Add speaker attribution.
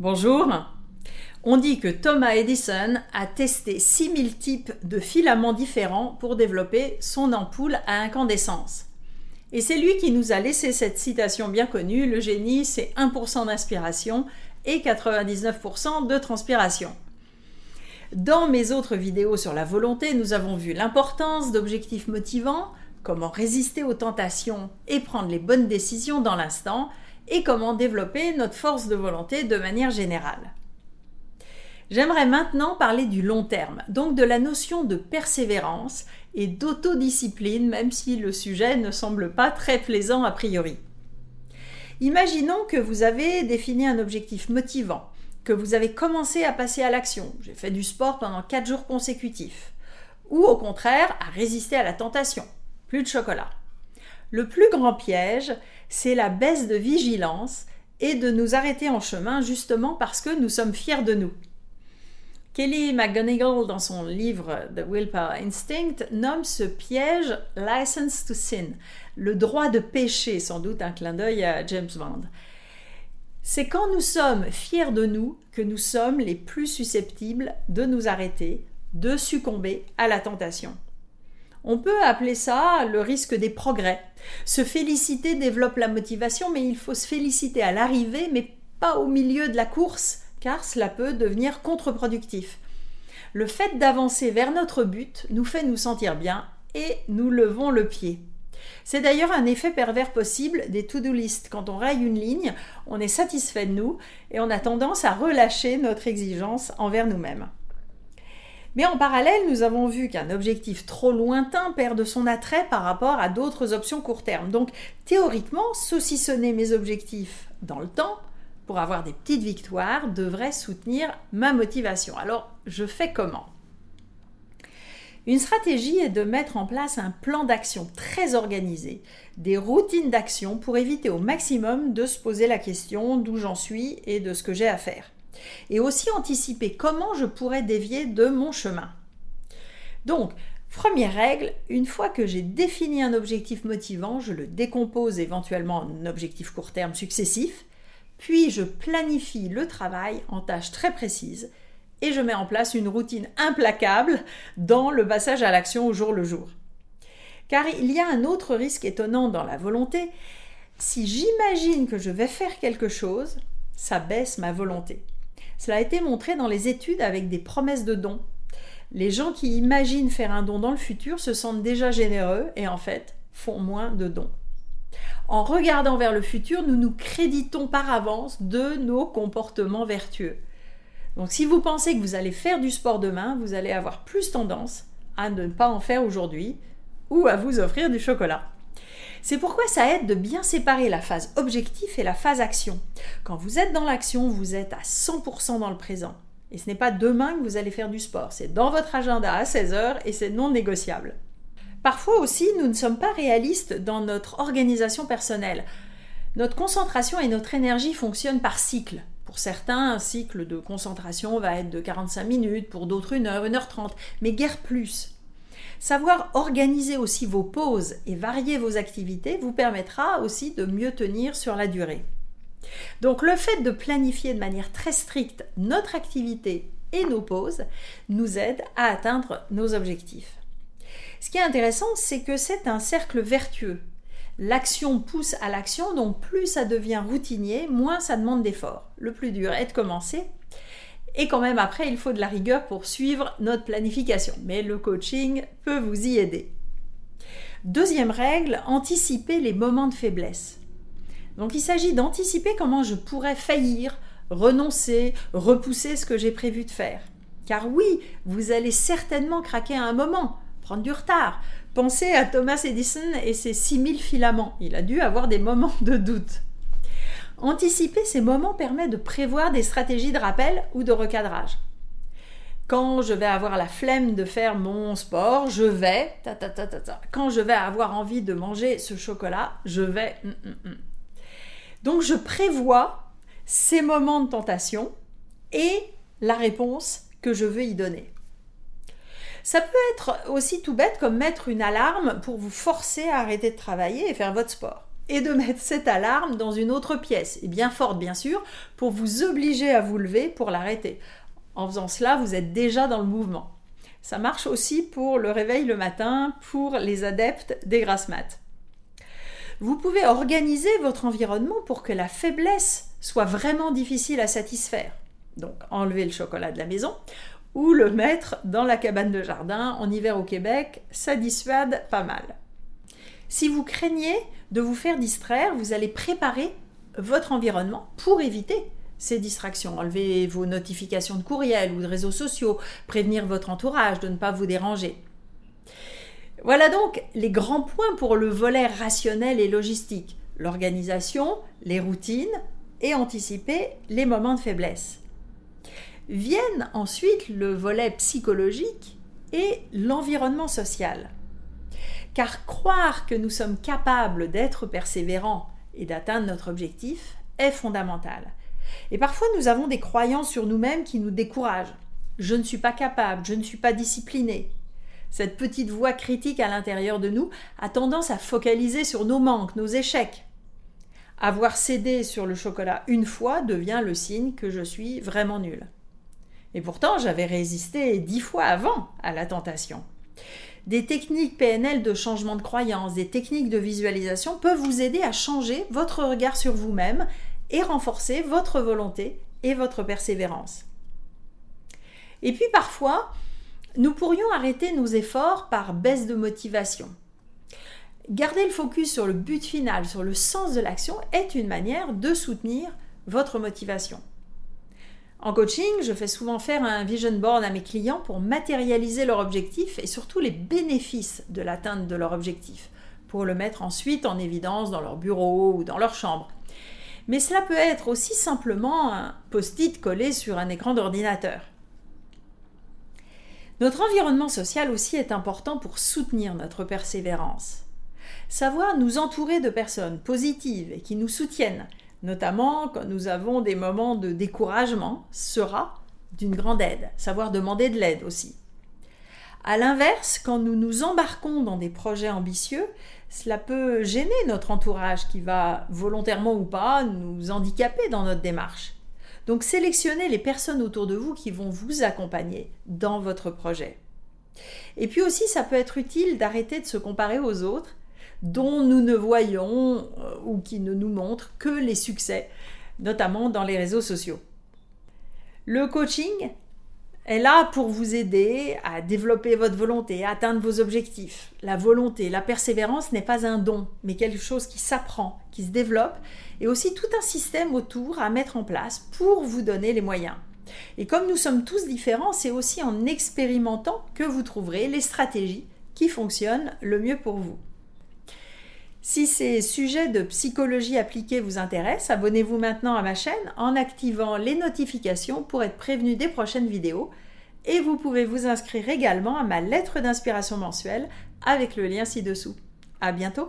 Speaker 1: Bonjour. On dit que Thomas Edison a testé 6000 types de filaments différents pour développer son ampoule à incandescence. Et c'est lui qui nous a laissé cette citation bien connue, le génie c'est 1% d'inspiration et 99% de transpiration. Dans mes autres vidéos sur la volonté, nous avons vu l'importance d'objectifs motivants, comment résister aux tentations et prendre les bonnes décisions dans l'instant, et comment développer notre force de volonté de manière générale. J'aimerais maintenant parler du long terme, donc de la notion de persévérance et d'autodiscipline, même si le sujet ne semble pas très plaisant a priori. Imaginons que vous avez défini un objectif motivant, que vous avez commencé à passer à l'action, j'ai fait du sport pendant 4 jours consécutifs, ou au contraire à résister à la tentation, plus de chocolat. Le plus grand piège, c'est la baisse de vigilance et de nous arrêter en chemin justement parce que nous sommes fiers de nous. Kelly McGonigal, dans son livre The Willpower Instinct, nomme ce piège license to sin, le droit de pécher, sans doute un clin d'œil à James Bond. C'est quand nous sommes fiers de nous que nous sommes les plus susceptibles de nous arrêter, de succomber à la tentation. On peut appeler ça le risque des progrès. Se féliciter développe la motivation, mais il faut se féliciter à l'arrivée, mais pas au milieu de la course, car cela peut devenir contre-productif. Le fait d'avancer vers notre but nous fait nous sentir bien et nous levons le pied. C'est d'ailleurs un effet pervers possible des to-do list. Quand on raye une ligne, on est satisfait de nous et on a tendance à relâcher notre exigence envers nous-mêmes. Mais en parallèle, nous avons vu qu'un objectif trop lointain perd de son attrait par rapport à d'autres options court terme. Donc théoriquement, saucissonner mes objectifs dans le temps pour avoir des petites victoires devrait soutenir ma motivation. Alors, je fais comment? Une stratégie est de mettre en place un plan d'action très organisé, des routines d'action pour éviter au maximum de se poser la question d'où j'en suis et de ce que j'ai à faire et aussi anticiper comment je pourrais dévier de mon chemin. Donc, première règle, une fois que j'ai défini un objectif motivant, je le décompose éventuellement en objectifs court terme successifs, puis je planifie le travail en tâches très précises et je mets en place une routine implacable dans le passage à l'action au jour le jour. Car il y a un autre risque étonnant dans la volonté, si j'imagine que je vais faire quelque chose, ça baisse ma volonté. Cela a été montré dans les études avec des promesses de dons. Les gens qui imaginent faire un don dans le futur se sentent déjà généreux et en fait font moins de dons. En regardant vers le futur, nous nous créditons par avance de nos comportements vertueux. Donc si vous pensez que vous allez faire du sport demain, vous allez avoir plus tendance à ne pas en faire aujourd'hui ou à vous offrir du chocolat. C'est pourquoi ça aide de bien séparer la phase objectif et la phase action. Quand vous êtes dans l'action, vous êtes à 100% dans le présent. Et ce n'est pas demain que vous allez faire du sport, c'est dans votre agenda à 16h et c'est non négociable. Parfois aussi, nous ne sommes pas réalistes dans notre organisation personnelle. Notre concentration et notre énergie fonctionnent par cycle. Pour certains, un cycle de concentration va être de 45 minutes, pour d'autres une heure, une heure trente, mais guère plus. Savoir organiser aussi vos pauses et varier vos activités vous permettra aussi de mieux tenir sur la durée. Donc le fait de planifier de manière très stricte notre activité et nos pauses nous aide à atteindre nos objectifs. Ce qui est intéressant, c'est que c'est un cercle vertueux. L'action pousse à l'action, donc plus ça devient routinier, moins ça demande d'efforts. Le plus dur est de commencer et quand même, après, il faut de la rigueur pour suivre notre planification. Mais le coaching peut vous y aider. Deuxième règle, anticiper les moments de faiblesse. Donc il s'agit d'anticiper comment je pourrais faillir, renoncer, repousser ce que j'ai prévu de faire. Car oui, vous allez certainement craquer à un moment, prendre du retard. Pensez à Thomas Edison et ses 6000 filaments. Il a dû avoir des moments de doute. Anticiper ces moments permet de prévoir des stratégies de rappel ou de recadrage. Quand je vais avoir la flemme de faire mon sport, je vais. Quand je vais avoir envie de manger ce chocolat, je vais. Hum, hum, hum. Donc je prévois ces moments de tentation et la réponse que je veux y donner. Ça peut être aussi tout bête comme mettre une alarme pour vous forcer à arrêter de travailler et faire votre sport. Et de mettre cette alarme dans une autre pièce, et bien forte bien sûr, pour vous obliger à vous lever pour l'arrêter. En faisant cela, vous êtes déjà dans le mouvement. Ça marche aussi pour le réveil le matin, pour les adeptes des grasses maths. Vous pouvez organiser votre environnement pour que la faiblesse soit vraiment difficile à satisfaire. Donc enlever le chocolat de la maison ou le mettre dans la cabane de jardin en hiver au Québec, ça dissuade pas mal. Si vous craignez de vous faire distraire, vous allez préparer votre environnement pour éviter ces distractions. Enlever vos notifications de courriel ou de réseaux sociaux, prévenir votre entourage de ne pas vous déranger. Voilà donc les grands points pour le volet rationnel et logistique. L'organisation, les routines et anticiper les moments de faiblesse. Viennent ensuite le volet psychologique et l'environnement social. Car croire que nous sommes capables d'être persévérants et d'atteindre notre objectif est fondamental. Et parfois nous avons des croyances sur nous-mêmes qui nous découragent. Je ne suis pas capable, je ne suis pas discipliné. Cette petite voix critique à l'intérieur de nous a tendance à focaliser sur nos manques, nos échecs. Avoir cédé sur le chocolat une fois devient le signe que je suis vraiment nul. Et pourtant, j'avais résisté dix fois avant à la tentation. Des techniques PNL de changement de croyance, des techniques de visualisation peuvent vous aider à changer votre regard sur vous-même et renforcer votre volonté et votre persévérance. Et puis parfois, nous pourrions arrêter nos efforts par baisse de motivation. Garder le focus sur le but final, sur le sens de l'action, est une manière de soutenir votre motivation. En coaching, je fais souvent faire un vision board à mes clients pour matérialiser leur objectif et surtout les bénéfices de l'atteinte de leur objectif, pour le mettre ensuite en évidence dans leur bureau ou dans leur chambre. Mais cela peut être aussi simplement un post-it collé sur un écran d'ordinateur. Notre environnement social aussi est important pour soutenir notre persévérance. Savoir nous entourer de personnes positives et qui nous soutiennent, notamment quand nous avons des moments de découragement, sera d'une grande aide. Savoir demander de l'aide aussi. A l'inverse, quand nous nous embarquons dans des projets ambitieux, cela peut gêner notre entourage qui va, volontairement ou pas, nous handicaper dans notre démarche. Donc sélectionnez les personnes autour de vous qui vont vous accompagner dans votre projet. Et puis aussi, ça peut être utile d'arrêter de se comparer aux autres dont nous ne voyons euh, ou qui ne nous montrent que les succès, notamment dans les réseaux sociaux. Le coaching est là pour vous aider à développer votre volonté, à atteindre vos objectifs. La volonté, la persévérance n'est pas un don, mais quelque chose qui s'apprend, qui se développe, et aussi tout un système autour à mettre en place pour vous donner les moyens. Et comme nous sommes tous différents, c'est aussi en expérimentant que vous trouverez les stratégies qui fonctionnent le mieux pour vous. Si ces sujets de psychologie appliquée vous intéressent, abonnez-vous maintenant à ma chaîne en activant les notifications pour être prévenu des prochaines vidéos. Et vous pouvez vous inscrire également à ma lettre d'inspiration mensuelle avec le lien ci-dessous. À bientôt!